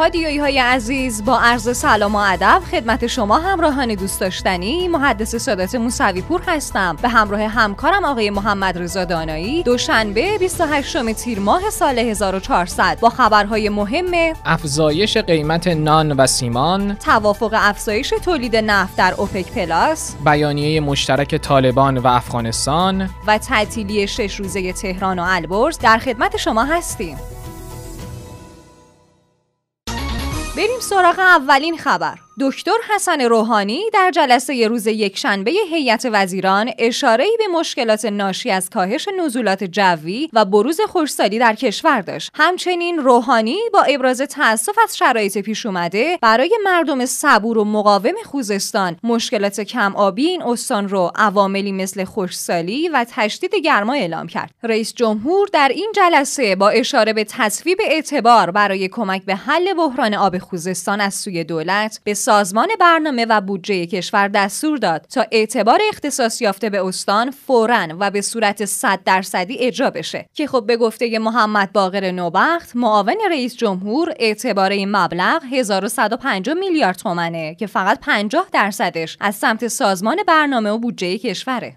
هادیوی های عزیز با عرض سلام و ادب خدمت شما همراهان دوست داشتنی محدث سادات موسوی پور هستم. به همراه همکارم آقای محمد رضا دانایی دوشنبه 28 تیر ماه سال 1400 با خبرهای مهم افزایش قیمت نان و سیمان توافق افزایش تولید نفت در اوپک پلاس بیانیه مشترک طالبان و افغانستان و تعطیلی شش روزه تهران و البرز. در خدمت شما هستیم. بریم سراغ اولین خبر. دکتر حسن روحانی در جلسه روز یکشنبه هیئت وزیران اشاره‌ای به مشکلات ناشی از کاهش نزولات جوی و بروز خشکسالی در کشور داشت. همچنین روحانی با ابراز تأسف از شرایط پیش اومده برای مردم صبور و مقاوم خوزستان مشکلات کم آبی این استان رو عواملی مثل خشکسالی و تشدید گرما اعلام کرد. رئیس جمهور در این جلسه با اشاره به تصویب اعتبار برای کمک به حل بحران آب خوزستان از سوی دولت به سازمان برنامه و بودجه کشور دستور داد تا اعتبار اختصاص یافته به استان فوراً و به صورت 100 درصدی اجرا بشه. که خب به گفته محمد باقر نوبخت معاون رئیس جمهور اعتبار این مبلغ 1150 میلیارد تومنه که فقط 50 درصدش از سمت سازمان برنامه و بودجه کشوره.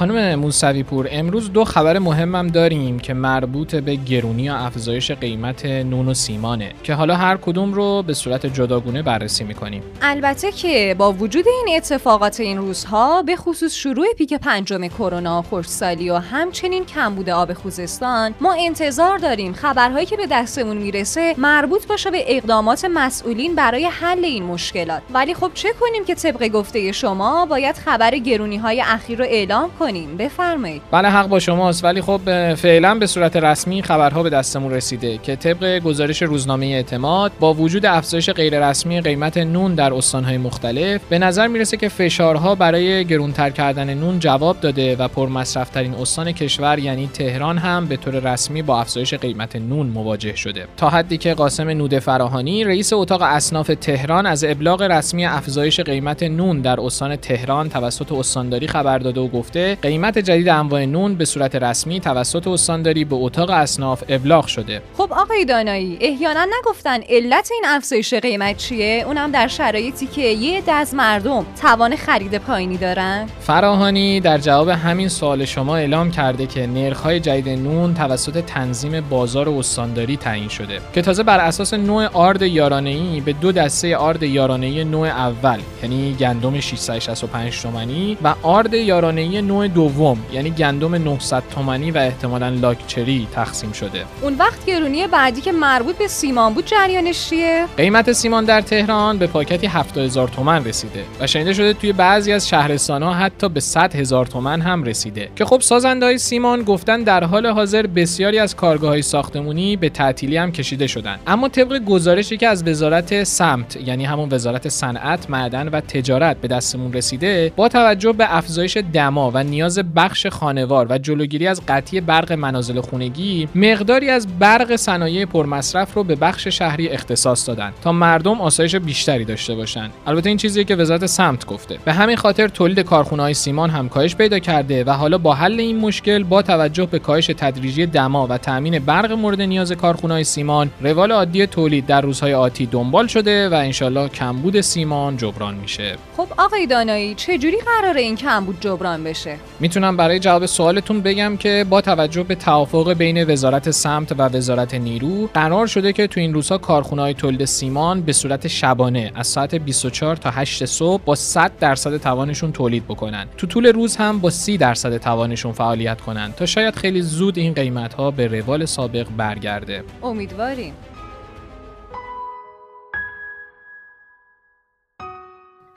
خانم موسوی پور امروز دو خبر مهمم داریم که مربوط به گرونی یا افزایش قیمت نون و سیمانه که حالا هر کدوم رو به صورت جداگونه بررسی می‌کنیم. البته که با وجود این اتفاقات این روزها به خصوص شروع پیک پنجم کرونا خشکسالی و همچنین کمبود آب خوزستان ما انتظار داریم خبرهایی که به دستمون می‌رسه مربوط باشه به اقدامات مسئولین برای حل این مشکلات. ولی خب چه کنیم که طبق گفته شما باید خبر گرونی های اخیر رو اعلام کنیم. کنیم. بفرمایید. بله حق با شماست. ولی خب فعلا به صورت رسمی خبرها به دستمون رسیده که طبق گزارش روزنامه اعتماد با وجود افزایش غیررسمی قیمت نون در استانهای مختلف به نظر می‌رسه که فشارها برای گرونتر کردن نون جواب داده و پرمصرفترین استان کشور یعنی تهران هم به طور رسمی با افزایش قیمت نون مواجه شده. تا حدی که قاسم نوده فراهانی رئیس اتاق اصناف تهران از ابلاغ رسمی افزایش قیمت نون در استان تهران توسط استانداری خبر داده و گفته قیمت جدید انواع نون به صورت رسمی توسط استانداری به اتاق اصناف ابلاغ شده. خب آقای دانایی احیانا نگفتن علت این افزایش قیمت چیه؟ اونم در شرایطی که یه دز مردم توان خرید پایینی دارن؟ فراهانی در جواب همین سوال شما اعلام کرده که نرخ‌های جدید نون توسط تنظیم بازار استانداری تعیین شده که تازه بر اساس نوع آرد یارانه‌ای به دو دسته آرد یارانه‌ای نوع اول یعنی گندم 665 تومانی و آرد یارانه‌ای نوع دوم یعنی گندم 900 تومانی و احتمالا لاکچری تقسیم شده. اون وقت گرونی بعدی که مربوط به سیمان بود جریانش چیه؟ قیمت سیمان در تهران به پاکتی 70000 تومان رسیده و شنیده شده توی بعضی از شهرستانها حتی به 100 هزار تومن هم رسیده. که خب سازنده سیمان گفتن در حال حاضر بسیاری از کارگاه های ساختمونی به تعطیلی هم کشیده شدن. اما طبق گزارشی که از وزارت سمت یعنی همون وزارت صنعت معدن و تجارت به دستمون رسیده با توجه به افزایش دما و نیاز بخش خانوار و جلوگیری از قطعی برق منازل خونگی مقداری از برق صنایع پرمصرف رو به بخش شهری اختصاص دادن تا مردم آسایش بیشتری داشته باشند البته این چیزیه که وزارت سمت گفته. به همین خاطر تولید کارخونه سیمان هم کاهش پیدا کرده و حالا با حل این مشکل با توجه به کاهش تدریجی دما و تامین برق مورد نیاز کارخونه سیمان روال عادی تولید در روزهای آتی دنبال شده و انشالله کمبود سیمان جبران میشه. خب آقای دانایی چجوری قراره این کمبود جبران بشه؟ می‌تونم برای جواب سوالتون بگم که با توجه به توافق بین وزارت سمت و وزارت نیرو قرار شده که تو این روزها کارخونه های تولید سیمان به صورت شبانه از ساعت 24 تا 8 صبح با 100 درصد توانشون تولید بکنن. تو طول روز هم با 30 درصد توانشون فعالیت کنن تا شاید خیلی زود این قیمت ها به روال سابق برگرده. امیدواریم.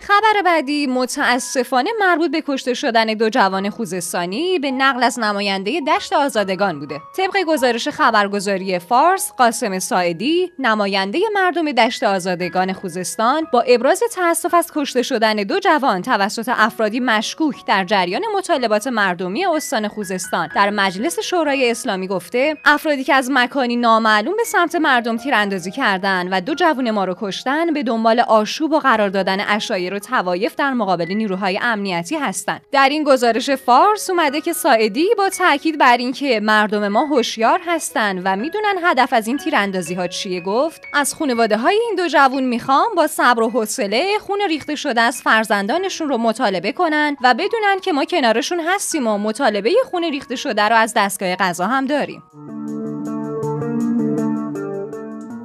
خبر بعدی متاسفانه مربوط به کشته شدن دو جوان خوزستانی به نقل از نماینده دشت آزادگان بوده. طبق گزارش خبرگزاری فارس قاسم ساعدی نماینده مردم دشت آزادگان خوزستان با ابراز تأسف از کشته شدن دو جوان توسط افرادی مشکوک در جریان مطالبات مردمی استان خوزستان در مجلس شورای اسلامی گفته افرادی که از مکانی نامعلوم به سمت مردم تیراندازی کردند و دو جوان ما رو کشتن به دنبال آشوب و قرار دادن اشایر توایف در مقابل نیروهای امنیتی هستند. در این گزارش فارس اومده که ساعدی با تاکید بر اینکه مردم ما هوشیار هستند و می‌دونن هدف از این تیراندازی ها چیه گفت. از خانواده های این دو جوون می‌خوام با صبر و حوصله خون ریخته شده از فرزندانشون رو مطالبه کنن و بدونن که ما کنارشون هستیم و مطالبه خون ریخته شده رو از دستگاه قضا هم داریم.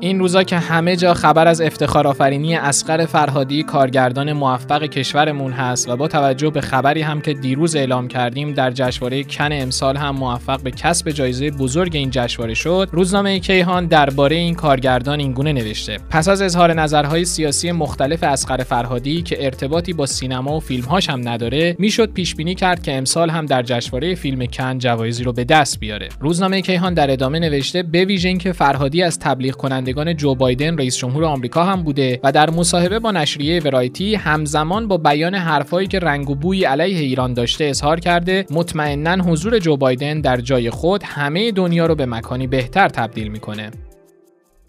این روزا که همه جا خبر از افتخار آفرینی اسقر فرهادی کارگردان موفق کشورمون هست و با توجه به خبری هم که دیروز اعلام کردیم در جشنواره کن امسال هم موفق به کسب جایزه بزرگ این جشنواره شد روزنامه کیهان درباره این کارگردان اینگونه نوشته. پس از اظهار نظرهای سیاسی مختلف اسقر فرهادی که ارتباطی با سینما و فیلمهاش هم نداره می‌شد پیش بینی کرد که امسال هم در جشنواره فیلم کن جوایزی رو به دست بیاره. روزنامه کیهان در ادامه نوشته به ویژه اینکه فرهادی از تبلیغ کننده کنندگان جو بایدن رئیس جمهور آمریکا هم بوده و در مصاحبه با نشریه ورایتی همزمان با بیان حرفهایی که رنگ و بوی علیه ایران داشته اظهار کرده مطمئنا حضور جو بایدن در جای خود همه دنیا رو به مکانی بهتر تبدیل می‌کنه.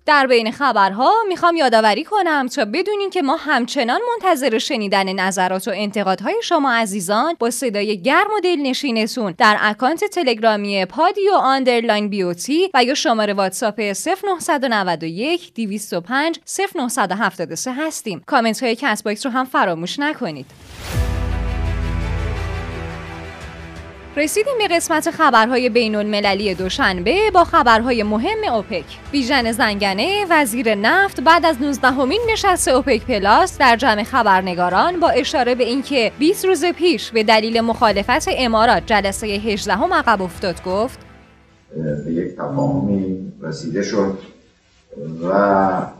در بین خبرها می‌خوام یادآوری کنم تا بدونین که ما همچنان منتظر شنیدن نظرات و انتقادهای شما عزیزان با صدای گرم و دلنشینتون در اکانت تلگرامی پادیو underline beauty و یا شماره واتساپ 0991 205 0973 هستیم. کامنت های کست باکس رو هم فراموش نکنید. رسیدیم به قسمت خبرهای بین المللی دوشنبه با خبرهای مهم اوپک. بیژن زنگنه وزیر نفت بعد از 19 همین نشست اوپک پلاس در جمع خبرنگاران با اشاره به اینکه 20 روز پیش به دلیل مخالفت امارات جلسه 18 هم عقب افتاد گفت به یک تفاهمی رسیده شد و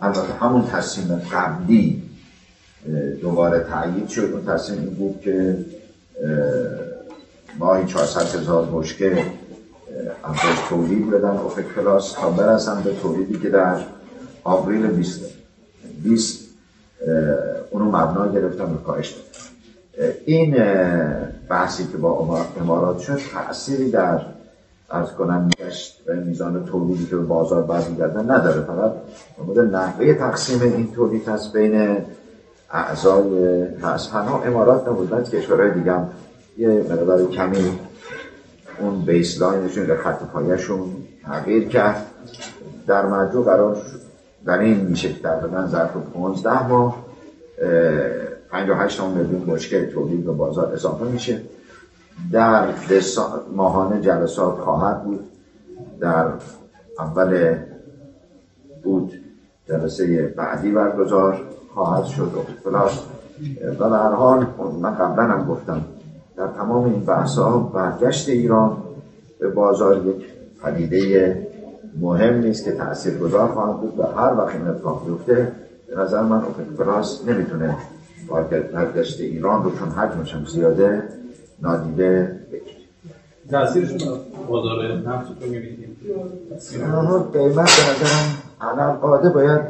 البته همون تصمیم قبلی دوباره تایید شد اون تصمیم بود که ماهی 400 هزار بشکه از تولید بدن اوپک پلاس تا برسن به تولیدی که در آوریل 20 20 اونو مبنا گرفتن و کاهش این بحثی که با امارات شد تأثیری در از کنم گشت و میزان تولیدی که بازار برمیگردن نداره. فقط مورد نحوه تقسیم این تولید هست بین اعضای هست تنها امارات نبود کشورهای دیگه هم یه مقدار کمی اون بیسلاینشون در خط پایشون تغییر کرد. در مجموع قرار در این میشه تقریبا ظرف 15 ماه 58 میلیون بشکه تولید به بازار اضافه میشه. در ماهانه جلسات خواهد بود. در اول بود جلسه بعدی برگزار خواهد شد. و در حال من قبلا هم گفتم در تمام این بحث ها برگشت ایران به بازار یک پدیده مهم نیست که تأثیر گذار خواهد بود و هر وقت این اتفاق بیفته به نظر من اوپک پلاس نمی‌تونه برگشت ایران رو چون حجمش هم زیاده نادیده بگیره. تأثیرشون بازار نفت رو می‌بینیم. قیمت به نظرم علم قاده باید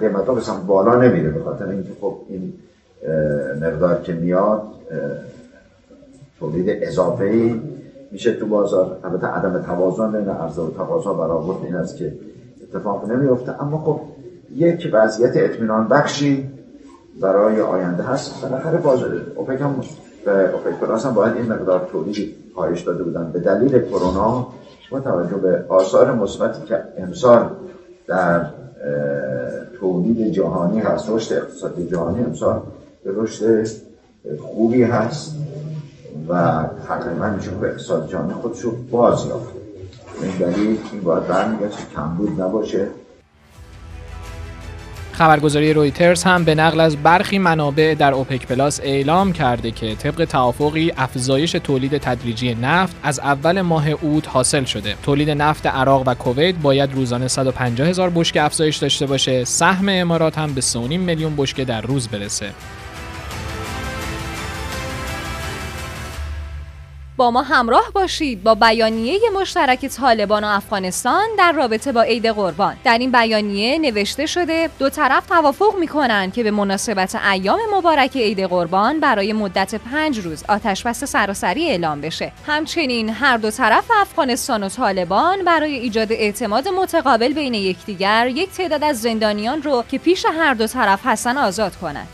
قیمت ها بالا نمیره به خاطر اینکه خب این مقدار که میاد تولید اضافه ای میشه تو بازار. البته عدم توازن بین عرضه و تقاضا برآورد این است که اتفاق نمیفته اما خب یک وضعیت اطمینان بخشی برای آینده هست. بالاخره بازار اوپک هم به اوپک پلاس هم باید این مقدار تولید کاهش داده بودن. به دلیل کرونا با توجه به آثار مثبتی که امسال در تولید جهانی هست رشد اقتصادی جهانی امسال به رشد خوبی هست. و تقریبا میشه به اقتصاد جامعه خودش رو باز یافت این دلیل این باید برمیگشت کمبود نباشه خبرگزاری رویترز هم به نقل از برخی منابع در اوپک پلاس اعلام کرده که طبق توافقی افزایش تولید تدریجی نفت از اول ماه اوت حاصل شده. تولید نفت عراق و کویت باید روزانه 150 هزار بشکه افزایش داشته باشه. سهم امارات هم به 3.5 میلیون بشکه در روز برسه. با ما همراه باشید با بیانیه مشترک طالبان و افغانستان در رابطه با عید قربان. در این بیانیه نوشته شده دو طرف توافق می‌کنند که به مناسبت ایام مبارک عید قربان برای مدت پنج روز آتش بس سراسری اعلام بشه. همچنین هر دو طرف افغانستان و طالبان برای ایجاد اعتماد متقابل بین یکدیگر یک تعداد از زندانیان رو که پیش هر دو طرف هستن آزاد کنند.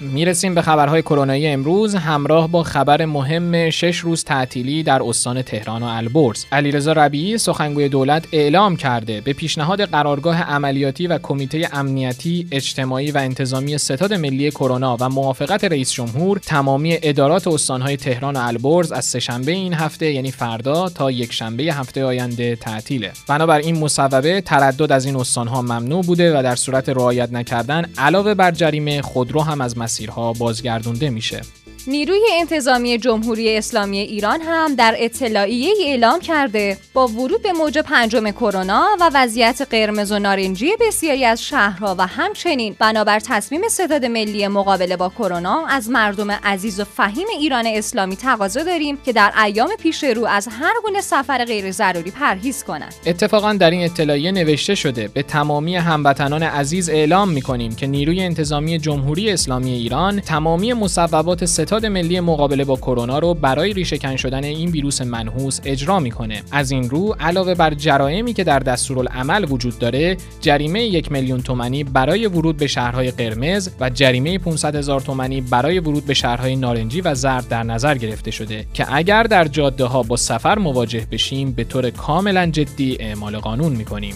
می‌رسیم به خبرهای کرونایی امروز همراه با خبر مهم شش روز تعطیلی در استان تهران و البرز. علیرضا ربیعی سخنگوی دولت اعلام کرده به پیشنهاد قرارگاه عملیاتی و کمیته امنیتی، اجتماعی و انتظامی ستاد ملی کرونا و موافقت رئیس جمهور تمامی ادارات استانهای تهران و البرز از سهشنبه این هفته یعنی فردا تا یک شنبه هفته آینده تعطیله. بنابر این مصوبه تردد از این استانها ممنوع بوده و در صورت رعایت نکردن علاوه بر جریمه خودرو هم از مسیرها بازگردونده میشه. نیروی انتظامی جمهوری اسلامی ایران هم در اطلاعیه اعلام کرده با ورود به موج پنجم کرونا و وضعیت قرمز و نارنجی بسیاری از شهرها و همچنین بنابر تصمیم ستاد ملی مقابله با کرونا از مردم عزیز و فهیم ایران اسلامی تقاضا داریم که در ایام پیش رو از هر گونه سفر غیر ضروری پرهیز کنند. اتفاقا در این اطلاعیه نوشته شده به تمامی هموطنان عزیز اعلام می‌کنیم که نیروی انتظامی جمهوری اسلامی ایران تمامی مصوبات ستاد ستاد ملی مقابله با کرونا رو برای ریشهکن شدن این ویروس منحوس اجرا می‌کنه. از این رو علاوه بر جرائمی که در دستورالعمل وجود داره جریمه یک میلیون تومانی برای ورود به شهرهای قرمز و جریمه 500 هزار تومانی برای ورود به شهرهای نارنجی و زرد در نظر گرفته شده که اگر در جاده ها با سفر مواجه بشیم به طور کاملا جدی اعمال قانون می‌کنیم.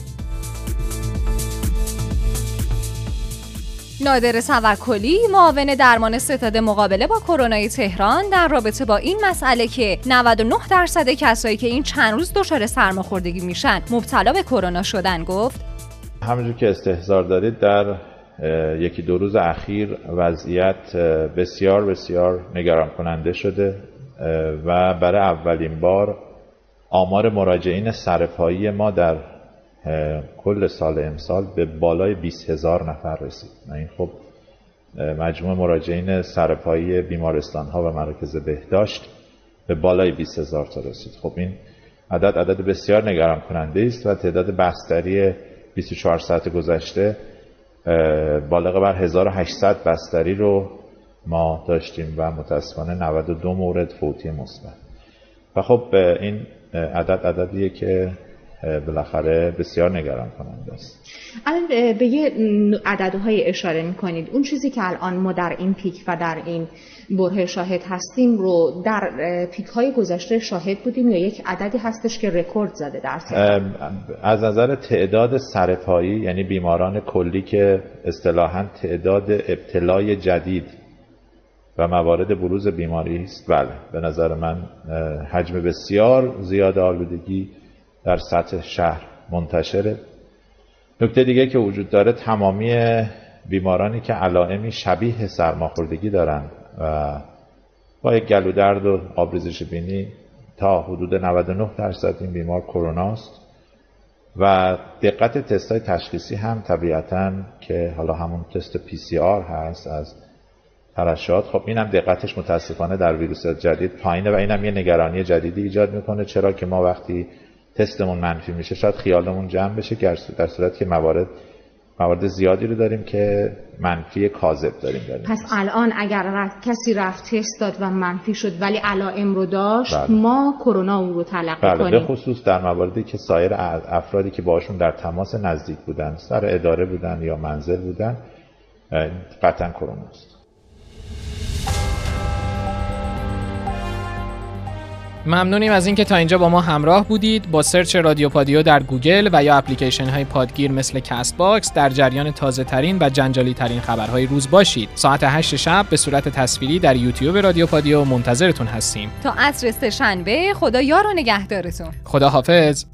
نادر سوکلی معاون درمان ستاد مقابله با کرونا تهران در رابطه با این مسئله که 99 درصد کسایی که این چند روز دچار سرماخوردگی میشن مبتلا به کرونا شدن گفت. همونجور که استحضار دارید در یکی دو روز اخیر وضعیت بسیار بسیار نگران کننده شده و برای اولین بار آمار مراجعین سرپایی ما در کل سال امسال به بالای 20 هزار نفر رسید. این خب مجموع مراجعین سرپایی بیمارستان ها و مراکز بهداشت به بالای 20 هزار تا رسید. خب این عدد عدد بسیار نگران کننده است و تعداد بستری 24 ساعت گذشته بالغ بر 1800 بستری رو ما داشتیم و متاسفانه 92 مورد فوتی مثبت. و خب این عدد عددیه که بالاخره بسیار نگران کننده است. الان به یه عددهای اشاره می‌کنید. اون چیزی که الان ما در این پیک و در این بره شاهد هستیم رو در پیک های گذشته شاهد بودیم یا یک عددی هستش که رکورد زده در از نظر تعداد سرپایی یعنی بیماران کلی که اصطلاحا تعداد ابتلای جدید و موارد بروز بیماری است بله به نظر من حجم بسیار زیاد آلودگی در سطح شهر منتشره. نکته دیگه که وجود داره تمامی بیمارانی که علائمی شبیه سرماخوردگی دارند و با یک گلو درد و آبریزش بینی تا حدود 99 درصد این بیمار کروناست و دقت تست های تشخیصی هم طبیعتا که حالا همون تست پی سی آر هست از ترشحات. خب اینم دقتش متاسفانه در ویروس جدید پایینه و اینم یه نگرانی جدیدی ایجاد می‌کنه. چرا که ما وقتی تستمون منفی میشه شاید خیالمون جمع بشه در صورت که موارد موارد زیادی رو داریم که منفی کاذب داریم داریم پس الان اگر رفت کسی رفت تست داد و منفی شد ولی علائم رو داشت بله. ما کرونا اون رو تلقی بله. کنیم به خصوص در مواردی که سایر افرادی که باشون در تماس نزدیک بودن سر اداره بودن یا منزل بودن قطعا کرونا است ممنونیم از اینکه تا اینجا با ما همراه بودید. با سرچ رادیو پادیو در گوگل و یا اپلیکیشن های پادگیر مثل کست باکس در جریان تازه ترین و جنجالی ترین خبرهای روز باشید. ساعت 8 شب به صورت تصویری در یوتیوب رادیو پادیو منتظرتون هستیم. تا عصر شنبه خدا یار و نگهدارتون. خدا حافظ